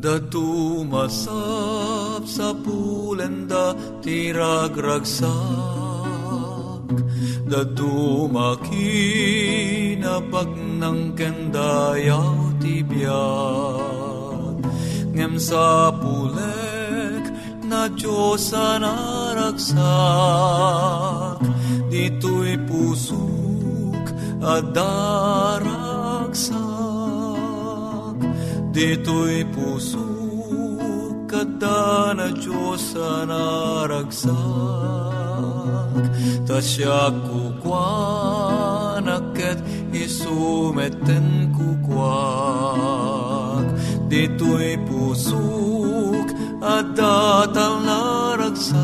Datu masap sa pulenda tiragragsak Datu makinabag ng kendayaw tibiyag Ngem sa pulek na Diyos naragsak Dito'y pusok at daragsak Dito'y puso kada na Diyos naragsak. Ta siya kukwanak ket isumeten kukwak Dito'y pusok at datal naragsak.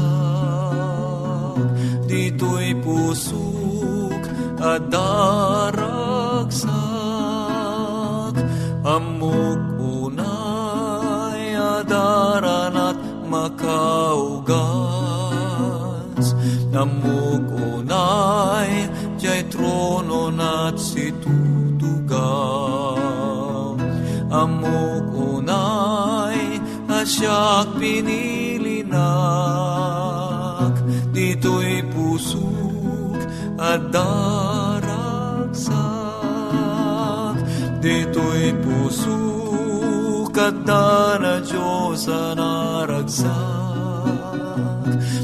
Dito'y pusok at daragsak Amok unay jay trono nat situtugaw Amok unay asyak pinilinak Dito'y pusok at daragsak. Dito'y pusok at na Diyos naragsak.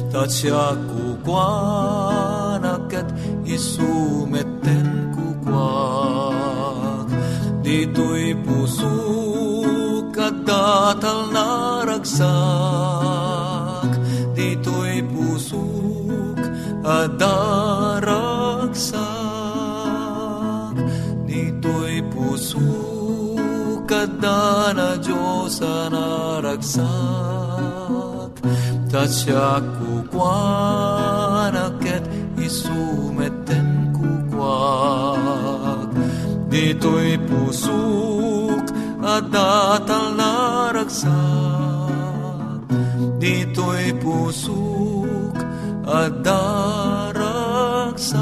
Tatsya kukwanak at isumeten kukwak. Dito'y pusok at datal naragsak Dito'y pusok at daragsak Dito'y pusok at na Diyos naragsak. Tatsya kukwanak at isumeten kukwak Dito'y pusok at datal naragsak Dito'y pusok at daragsak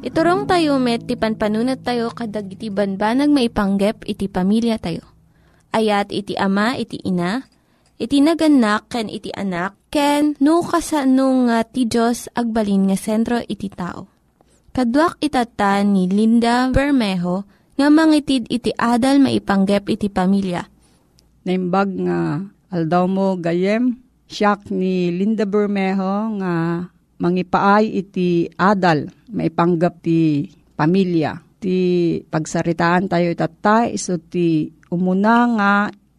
Iturong tayo met, ti panpanunat tayo kadag iti banbanag maipanggep iti pamilya tayo. Ayat iti ama, iti ina, iti naganak ken iti anak ken no kasano nga ti Diyos agbalin nga sentro iti tao. Kaduak itatan ni Linda Bermejo nga mangitid iti adal maipanggep iti pamilya. Naimbag nga aldaw mo gayem, siyak ni Linda Bermejo nga mangipaay iti adal maipanggap ti pamilya. Ti pagsaritaan tayo itatay iso ti umuna nga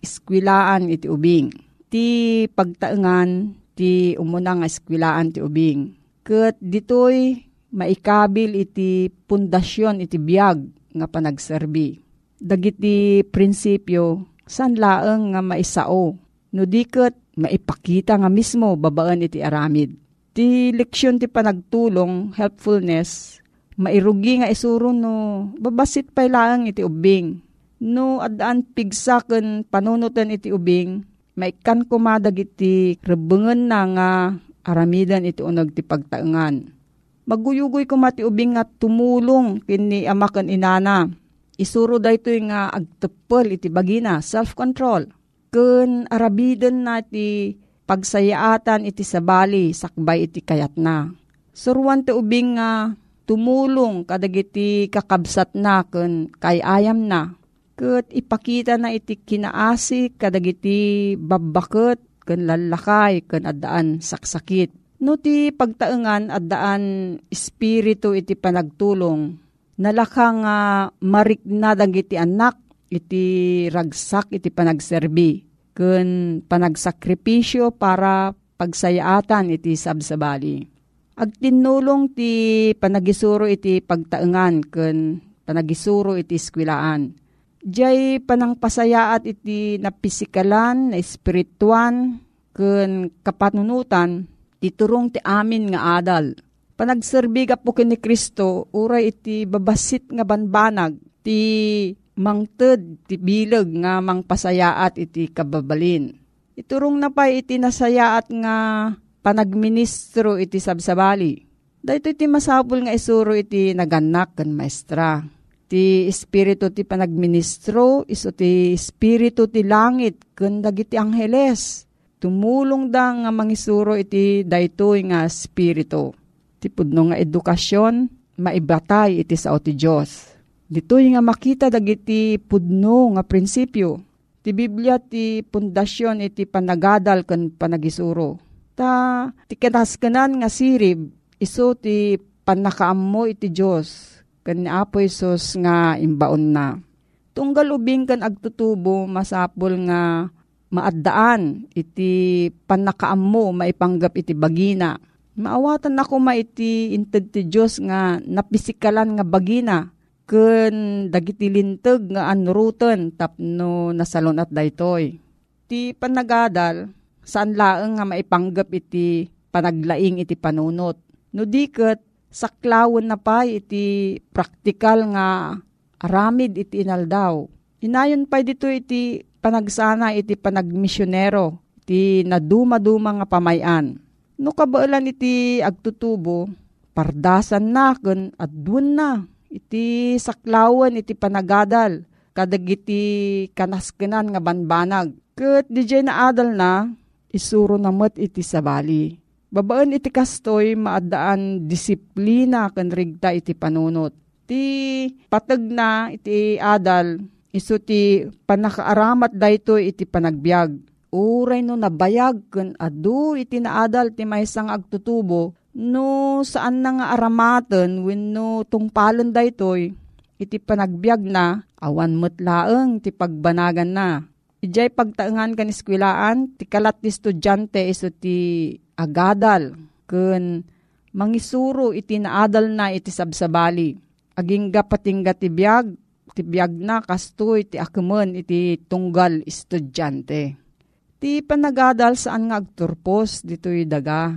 iskwilaan iti ubing ti pagtaengan ti umuna nga eskwilaan ti ubing. Ket ditoy maikabil iti pundasyon iti biag nga panagserbi. Dagiti prinsipyo san laeng nga maisao. No diket maipakita nga mismo babaan iti aramid. Ti leksyon ti panagtulong, helpfulness, mairugi nga isuro no babasit pay laeng iti ubing. No adaan pigsaken panunutan iti ubing, maikan kumadag iti rebengen na nga aramidan iti unag ti pagtaengan. Maguyugoy ko mati ubing nga tumulong kini amakan inana. Isuro da ito nga agtepel iti bagina, self-control. Kun arabiden na ti pagsayaatan iti sabali, sakbay iti kayat na. Suruan ti ubing nga tumulong kadagiti kakabsat na kun kayayam na ket ipakita na iti kinaasi kadagiti babbaket ken lalakay ken addaan saksakit. No ti pagtaengan addaan espiritu iti panagtulong nalaka nga marikna dagiti anak iti ragsak iti panagserbi ken panagsakripisyo para pagsayaatan iti sabsabali. Agtinulong ti panagisuro iti pagtaengan ken panagisuro iti eskwilaan Diyay panangpasayaat iti na pisikalan, na espirituan, kun kapanunutan, titurong ti amin nga adal. Panagserbi ka po ni Kristo, uray iti babasit nga banbanag, ti mangted, ti bilag nga mangpasayaat iti kababalin. Iturong na pa iti nasayaat nga panagministro iti sabsabali. Dahito iti masabol nga isuro iti naganak kan maestra ti espiritu ti panagministro, iso ti espiritu ti langit, kanda iti angheles. Tumulong da nga mangisuro iti daytoy nga espiritu. Ti pudno nga edukasyon, maibatay iti sao ti Diyos. Ditoy nga makita dagiti pudno nga prinsipyo. Ti Biblia ti pundasyon iti panagadal kan panagisuro. Ta ti kanaskanan nga sirib, iso ti panakaammo iti Diyos kan Apo Isos nga imbaon na. Tunggal ubing kan agtutubo masapol nga maaddaan iti panakaammo maipanggap iti bagina. Maawatan ako maiti inted ti Diyos nga napisikalan nga bagina ken dagiti linteg nga anruten tapno nasalon at daytoy. Ti panagadal saan laeng nga maipanggap iti panaglaing iti panunot. No diket saklawon na pa iti praktikal nga aramid iti inaldaw. Inayon pa dito iti panagsana iti panagmisyonero, iti naduma-duma nga pamayan. No kabaalan iti agtutubo, pardasan na kun adun na. Iti saklawan iti panagadal, kadag iti kanaskenan nga banbanag. Kat di na adal na, isuro namat iti sabali Babaan iti kastoy maadaan disiplina kan rigta iti panunot. Ti patag na iti adal iso ti panakaaramat dayto iti panagbiag. Uray no nabayag kan adu iti naadal ti maysang agtutubo no saan na nga aramaten wenno tungpalon daytoy iti panagbiag na awan metlaeng ti pagbanagan na. Ijay pagtaengan kan iskwilaan ti kalat ti estudyante iso ti agadal ken mangisuro iti naadal na iti sabsabali. Aging gapatingga ti biyag, ti biyag na kastoy ti akumen iti tunggal estudyante. Ti panagadal saan nga agturpos dito'y daga.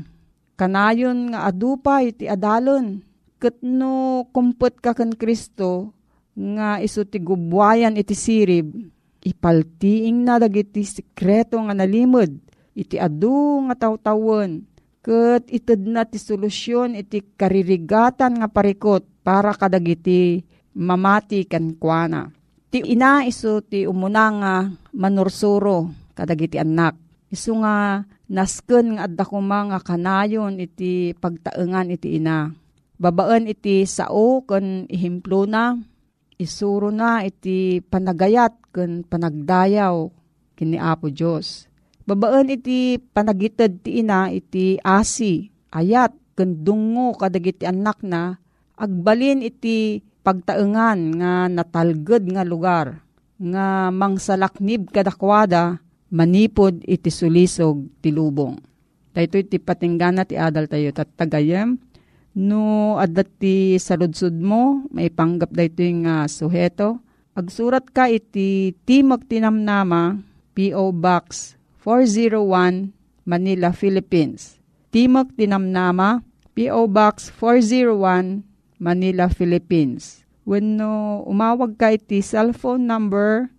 Kanayon nga adupa iti adalon. Ket no kumpet ka kan Kristo nga iso ti gubwayan iti sirib, ipaltiing na dagiti sikreto nga nalimod iti adu nga tawtawon ket ited na ti solusyon iti karirigatan nga parikot para kadagiti mamati kan kuana. Ti ina iso ti umuna nga manursuro kadagiti anak. Isu nga nasken nga adda nga kanayon iti pagtaengan iti ina. Babaan iti sao ken ihimplo na, isuro na iti panagayat ken panagdayaw kini Apo Dios. Babaan iti panagited ti ina iti asi, ayat ken dungo kadagiti anak na agbalin iti pagtaengan nga natalged nga lugar nga mangsalaknib kadakwada manipod iti sulisog ti lubong. Dahito iti patinggana ti adal tayo tatagayem no adat ti saludsud mo maipanggap dahito yung uh, suheto. Agsurat ka iti Timog Tinamnama P.O. Box 401 Manila, Philippines. Timog Tinamnama P.O. Box 401 Manila, Philippines. When no, umawag ka iti cellphone number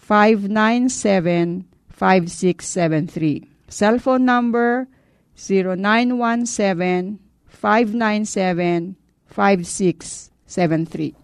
0917-597-5673. Cellphone number 0917-597-5673.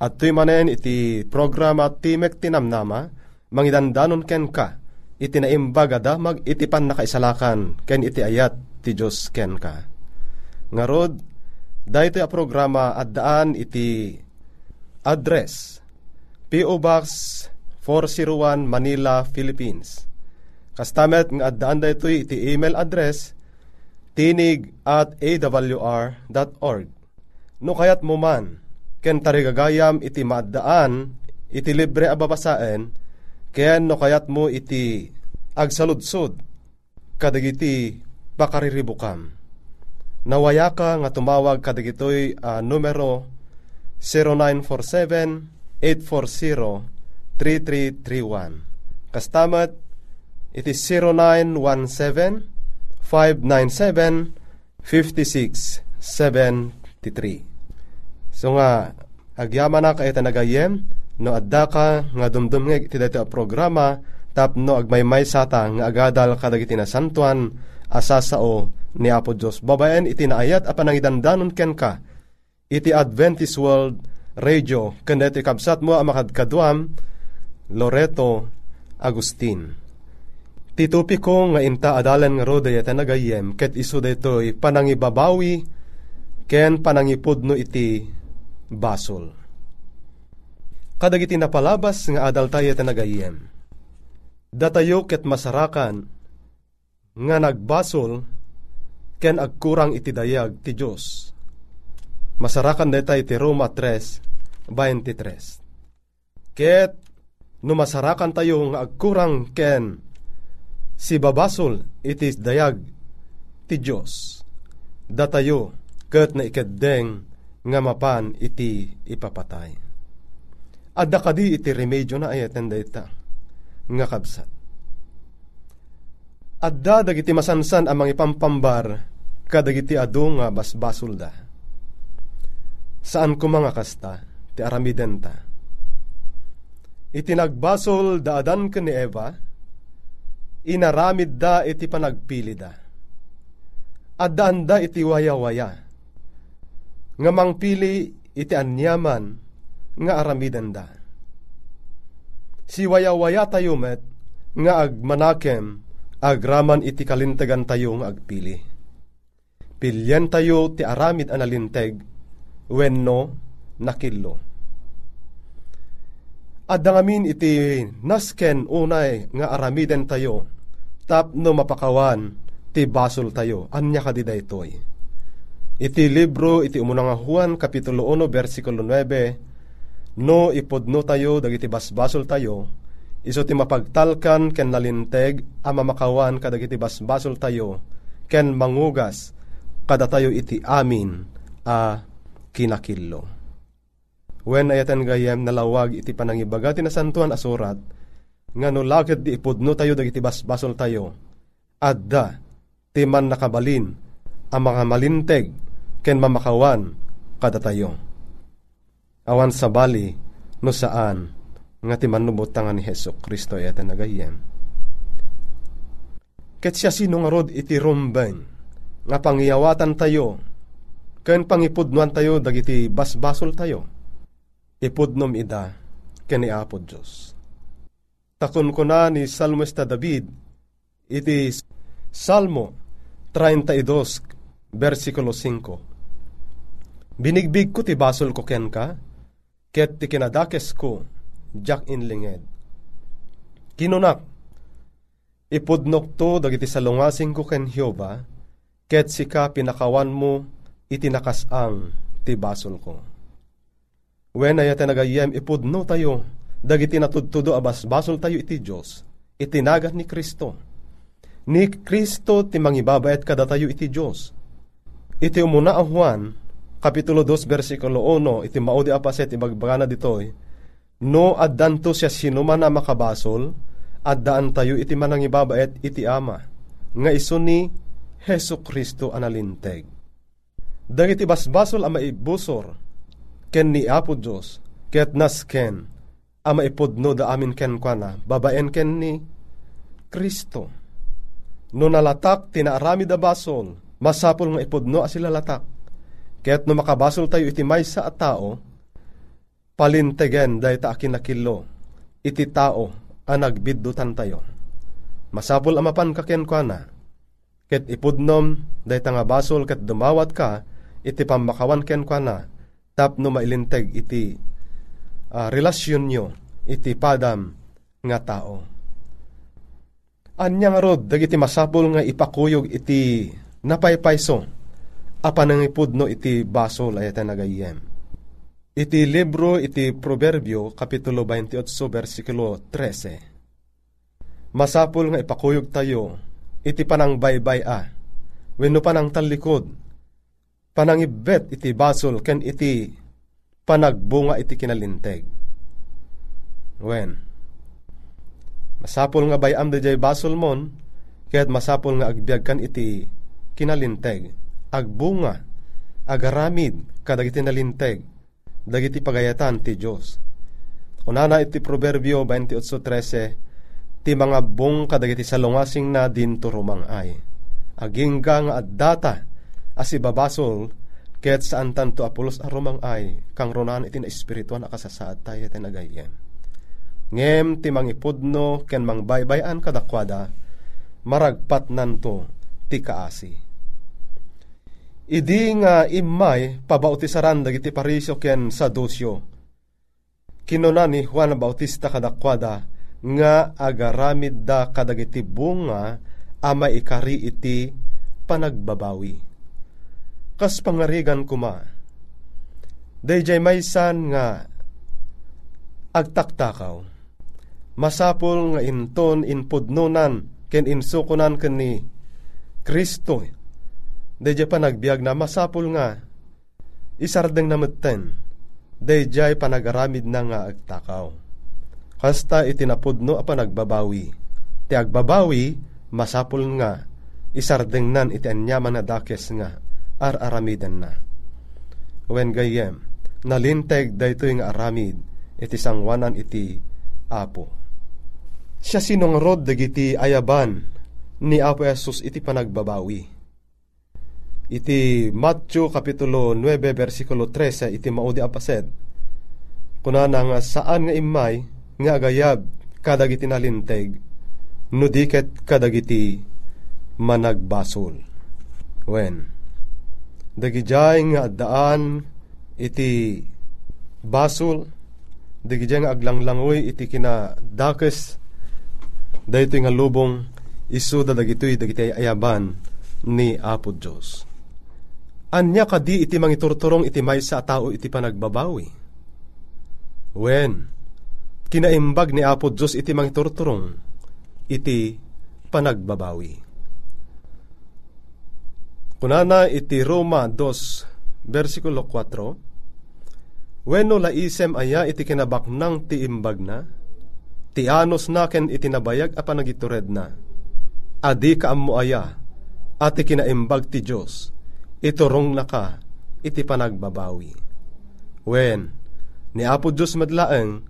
At tuy manen iti programa Timek Tinamnama, mangidandanon ken ka, iti naimbag mag iti pan nakaisalakan, ken iti ayat ti Diyos ken ka. Nga rod, dahito a programa at daan iti address P.O. Box 401 Manila, Philippines. Kastamet nga addaan dahito iti email address tinig at awr.org. No kayat mo man, ken tarigagayam iti maddaan iti libre ababasaen, ken no kayat mo iti agsaludsod kadagiti pakariribukam Nawaya ka nga tumawag kadagitoy uh, numero 0947-840-3331. Kastamat, it is 0917-597-5673. So nga, agyaman na ka ita nagayem, no adda ka nga dumdum nga iti dito programa, tapno agmaymay sata nga agadal kadagiti na santuan, asasao ni Apo Diyos. Babayan iti naayat a panangidandanon ken ka. Iti Adventist World Radio kanda iti kabsat mo a makadkaduam Loreto Agustin. Titupi ko nga inta adalan nga roda yata nagayem ket iso detoy panangibabawi ken panangipudno iti basol. Kadag iti napalabas nga adal tayo yata nagayem. Datayo ket masarakan nga nagbasol ken agkurang iti dayag ti Dios. Masarakan deta iti Roma 3, 23. Ket no masarakan tayo nga agkurang ken si babasol iti dayag ti Dios. Datayo ket na ikeddeng nga mapan iti ipapatay. Adda kadi iti remedyo na ayaten dayta nga kabsat. Adda dagiti masansan amang ipampambar kadagiti adu nga basbasol da. Saan ko mga kasta, ti aramiden ta. Itinagbasol da adan ka ni Eva, inaramid da iti panagpili da. Adaan da iti waya-waya. Nga mangpili iti anyaman nga aramiden da. Si waya-waya tayo met, nga agmanakem, agraman iti kalintagan tayo nga agpili Pilyan tayo ti aramid analinteg, wenno nakillo. At dangamin iti nasken unay nga aramiden tayo, tap no mapakawan, ti basol tayo, anya kadida itoy. Iti libro, iti umunang Juan, Kapitulo 1, versikulo 9, no ipodno tayo, dagiti basbasol tayo, iso ti mapagtalkan ken nalinteg, ama makawan kadagiti basbasol tayo, ken mangugas, kada tayo iti amin, a kinakillo. When ayatan gayem nalawag iti panangibaga ti nasantuan asurat, nga no lakit di ipudno tayo dagiti basbasol tayo, adda ti man nakabalin ang mga malinteg ken mamakawan kada. Awan sa bali no saan nga ti manubutangan ni Heso Kristo ayatan nagayem. Ket siya sino iti rumbeng nga pangiyawatan tayo ken pangipudnuan tayo dagiti basbasol tayo ipudnom ida kani Apo Diyos. Takon ko na ni Salmista David, iti Salmo 32, versikulo 5. Binigbig ko ti basol ko ken ka, ket ti kinadakes ko, jak inlinged. Kinunak, ipudnok to dagiti salungasing ko ken Hioba, ket sika pinakawan mo itinakasang ti basol ko. When ay nagayem ipudno tayo, dagiti natudtudo abas basol tayo iti Diyos, itinagat ni Kristo. Ni Kristo ti mangibabayat kada tayo iti Diyos. Iti umuna ang Juan, Kapitulo 2, versikulo 1, iti maudi apaset, ibagbagana ditoy, No addanto siya sinuman na makabasol, addaan tayo iti manangibabayat iti Ama, nga iso ni Heso Kristo analinteg. Dagiti basbasol ang maibusor, ken ni Apo Diyos, ket nas ken, ama ipodno da amin ken kwa babaen ken ni Kristo. No nalatak, tinaarami da basol, masapol nga ipodno asila latak. Ket no makabasol tayo iti maysa at tao, palintegen dahi ta akin nakilo, iti tao ang nagbiddutan tayo. Masapol amapan ka ken kwa ket ipudnom ta nga basol ket dumawat ka, iti pamakawan ken kwa na, tapno mailinteg iti uh, relasyon nyo iti padam nga tao. Anya nga rod, dagiti masapol nga ipakuyog iti napaypayso, apanangipudno iti basol ayata nagayem. Iti libro iti Proverbio, Kapitulo 28, versikulo 13. Masapol nga ipakuyog tayo, iti panang baybay a, wenno panang talikod, panangibet iti basol ken iti panagbunga iti kinalinteg. Wen, masapol nga bayam da jay basol mon, kaya't masapol nga agbiag kan iti kinalinteg, agbunga, agaramid, kadagiti nalinteg, dagiti pagayatan ti Diyos. Kunana iti Proverbio 28.13, ti mga bung kadagiti salungasing na din turumang ay. Agingga nga at data, as ibabasol ket saan tanto apulos arumang ay kang ronan itin espirituan akasasaad tayo iti nagayem. Ngem ti mangipudno ken mangbaybayan kadakwada maragpat nanto ti kaasi. Idi nga imay pabautisaran dagiti parisyo ken sa dosyo. Kinuna ni Juan Bautista kadakwada nga agaramid da kadagiti bunga ama ikari iti panagbabawi kas pangarigan kuma. Dayjay maysan nga agtaktakaw. Masapol nga inton inpudnunan ken insukunan ken ni Kristo. Dayjay pa nagbiag na masapol nga isardeng namutten. Dayjay panagaramid na nga agtakaw. Kasta itinapudno a panagbabawi. Ti agbabawi masapol nga isardeng nan iti anyaman na dakes nga ar aramidan na. Wen gayem, nalinteg dayto yung aramid, iti sangwanan iti apo. Siya sinong rod dagiti ayaban ni Apo Jesus iti panagbabawi. Iti Matthew Kapitulo 9 versikulo 13 iti maudi apased. Kunana nga saan nga imay nga agayab kadagiti nalinteg no diket kadagiti managbasol. When dagijay nga daan iti basol Digidya nga aglanglangoy iti kina dakes dahito nga lubong isuda dagitoy dagiti ayaban ni Apo Diyos. Anya kadi iti mangiturturong iti may sa tao iti panagbabawi. Wen, kinaimbag ni Apo Diyos iti mangiturturong iti panagbabawi. Kunana iti Roma 2, versikulo 4, Weno laisem aya iti kinabaknang ti imbag na, ti anos naken iti nabayag a panagitured na, adi ka ammo aya, ati kinaimbag ti Diyos, iturong na ka, iti panagbabawi. Wen, ni Apo Diyos madlaeng,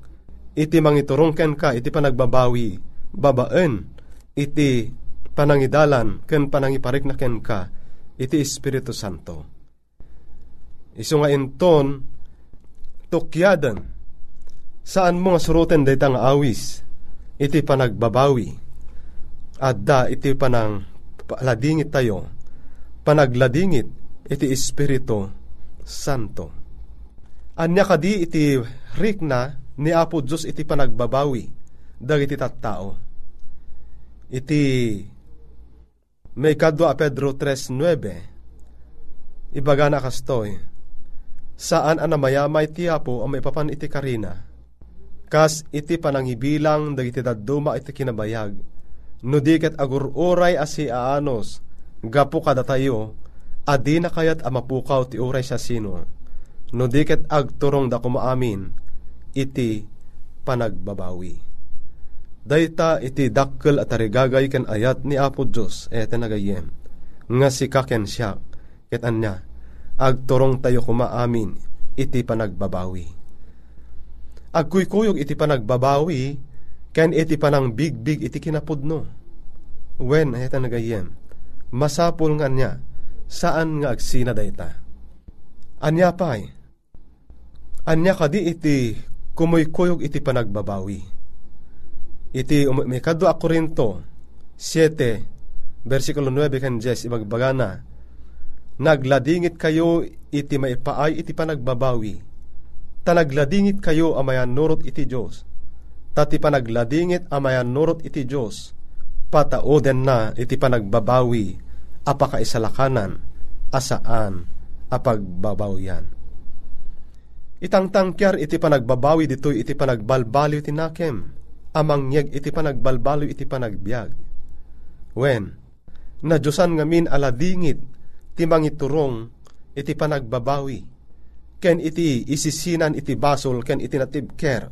iti mangiturong ken ka, iti panagbabawi, babaen, iti panangidalan, ken panangiparik na ken ka, iti Espiritu Santo. Isu nga inton, tukyadan, saan mo nga suruten dayta nga awis, iti panagbabawi, adda iti panang ladingit tayo, panagladingit iti Espiritu Santo. Anya kadi iti rikna ni Apo Diyos iti panagbabawi, dagiti tattao. Iti may kadwa a Pedro 3.9 Ibaga na kastoy Saan ana mayamay ti Apo ang maipapan iti karina Kas iti panangibilang dagiti dadduma iti kinabayag No diket agururay asi aanos Gapo kada tayo Adi na kayat amapukaw ti uray sa sino No diket agturong da kumaamin Iti panagbabawi Dayta iti dakkel at arigagay ken ayat ni Apo Diyos ete nagayem. Nga si kaken siya ket anya agturong tayo kumaamin iti panagbabawi. Agkuykuyog iti panagbabawi ken iti panang bigbig iti kinapudno. Wen ete nagayem. Masapul nga niya saan nga agsina dayta. Anya pay. Anya kadi iti kumuykuyog iti panagbabawi. Iti um, may kadwa a Korinto 7 versikulo 9 kan 10 ibagbagana. Nagladingit kayo iti maipaay iti panagbabawi. Tanagladingit kayo amayan nurot iti Dios tati panagladingit amayan nurot iti Dios pataoden na iti panagbabawi apakaisalakanan asaan apagbabawian itangtangkyar iti panagbabawi ditoy iti panagbalbaliw tinakem amangyag iti panagbalbalo iti panagbiag. Wen, na Diyosan ngamin aladingit ti mangiturong iti panagbabawi. Ken iti isisinan iti basol ken iti natibker.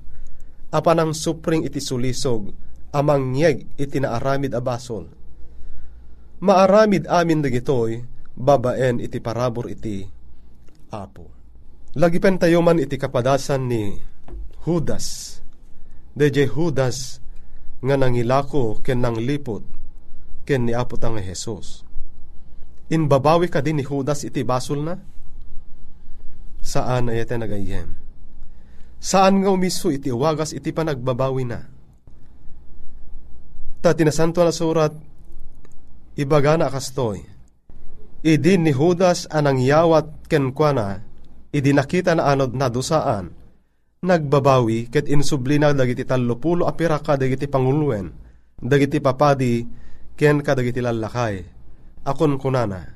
Apanang supring iti sulisog amangyag iti naaramid a basol. Maaramid amin dagitoy babaen iti parabor iti apo. Lagi pen tayo man iti kapadasan ni Judas DJ Judas nga nangilako ken nang lipot ken ni Apo nga Jesus. Inbabawi ka din ni Judas iti basol na? Saan ay iti nagayem? Saan nga umiso iti wagas iti panagbabawi na? Ta tinasanto na surat, ibaga na kastoy, idi ni Judas anang yawat ken kwa na, idi nakita na anod na dusaan, nagbabawi ket insublina dagiti tallupulo a piraka dagiti panguluen dagiti papadi ken kadagiti lalakay akon kunana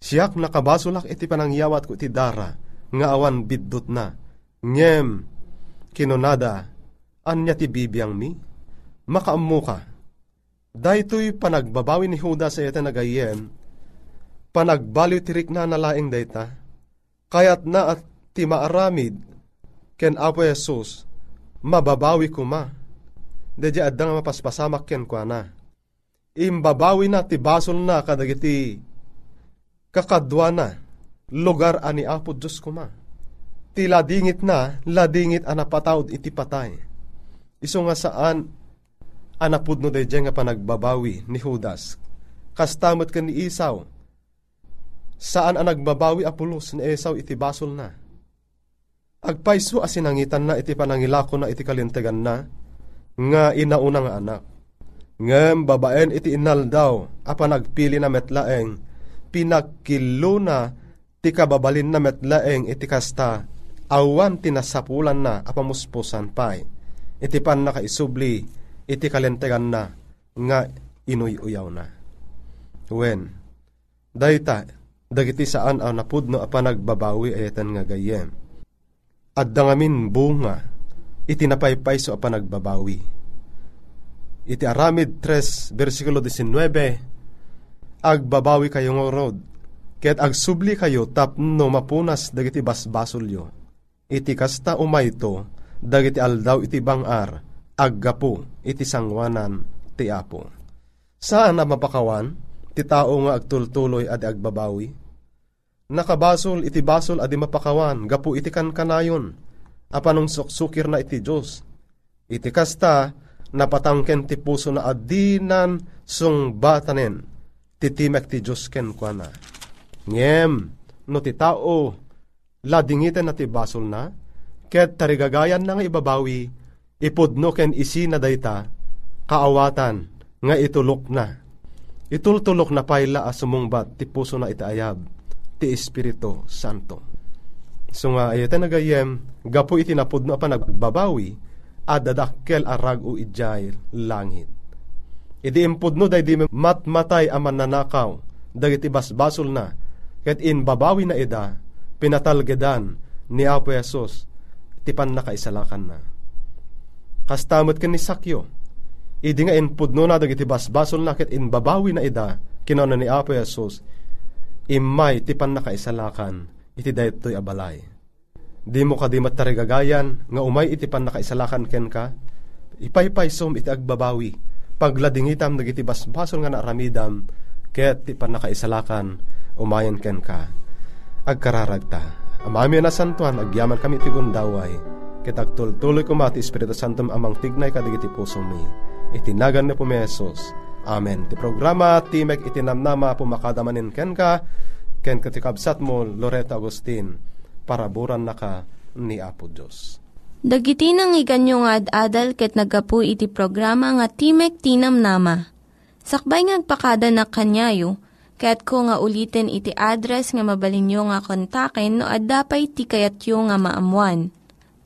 siyak nakabasulak iti panangyawat ko iti dara nga awan biddot na. Ngem kinunada anya ti bibiyang mi? Makaammo ka daytoy panagbabawi ni Judas sa ita nagayem panagbaliw tirik na nalaing dayta kayat na at ti maaramid ken Apo Jesus, mababawi ko ma. Dadya adang mapaspasamak ken kwa na. Imbabawi na ti basol na kadagiti kakadwa na lugar ani Apo Diyos ko ma. Ti ladingit na, ladingit anapatawd iti patay. Iso nga saan anapud no dadya nga panagbabawi ni Judas. Kastamot ka ni Isaw. Saan ang nagbabawi apulos ni Esau iti basol na Agpaiso asinangitan na iti panangilako na iti kalintegan na, nga inauna nga anak. Ngem babaen iti inal daw, apa nagpili na metlaeng, pinakilo na ti kababalin na metlaeng iti kasta, awan tinasapulan na apamuspusan pay. Iti pan na kaisubli, iti kalentegan na nga inuy-uyaw na. When, dayta, dagiti saan aw napudno apa nagbabawi ayatan nga gayem. At dangamin bunga, iti napaypay so apa nagbabawi. Iti aramid 3, versikulo 19, agbabawi kayo ng road, Ket agsubli kayo tapno mapunas dagiti basbasolyo. Iti kasta umayto, dagiti aldaw iti bangar, aggapo iti sangwanan ti apo. Saan na mapakawan, ti tao nga agtultuloy adi agbabawi? Nakabasol iti basol adi mapakawan, gapu iti kankanayon, apanong suksukir na iti Diyos. Iti kasta, napatangken ti puso na adinan sung batanen, titimek ti Diyos ken kwa na Ngem, no ti tao, ladingitan na ti basol na, ket tarigagayan na nga ibabawi, ipudno ken isi na dayta, kaawatan, nga itulok na. Itultulok na payla a sumungbat ti puso na itaayab, ti Espiritu Santo. So nga ayata nagayem, gapo iti napudno pa nagbabawi, adadakkel arag u ijay langit. Idi impudno day di matmatay aman nanakaw, dagiti basbasol na, Ket in babawi na ida, pinatalgedan ni Apo Yesus, tipan na kaisalakan na. Kastamot ken ni Sakyo, idi nga inpudno na dagiti basbasol na ket in babawi na ida, kinano ni Apo Yesus, imay tipan na kaisalakan, iti daytoy abalay. Di mo kadi matarigagayan, nga umay iti pan na kaisalakan ken ka, ipaypaysom iti agbabawi, pagladingitam dagiti basbasol nga naaramidam, ket ti pan na kaisalakan, umayan ken ka. Agkararagta. Amami na santuan, agyaman kami ti gundaway. Kitagtultuloy ko mati Espiritu Santo amang tignay kadigiti puso mi. Itinagan na po mi Jesus. Amen. Ti programa Timek itinamnama pumakadamanin ken ka, ken katikabsat mo Loreto Agustin, paraburan na ka ni Apo Diyos. Dagiti nang iganyo nga ad-adal ket nagapu iti programa nga Timek Tinamnama. Sakbay ngagpakada na kanyayo, Kaya't ko nga ulitin iti address nga mabalinyo nga kontaken no ad-dapay tikayatyo nga maamuan.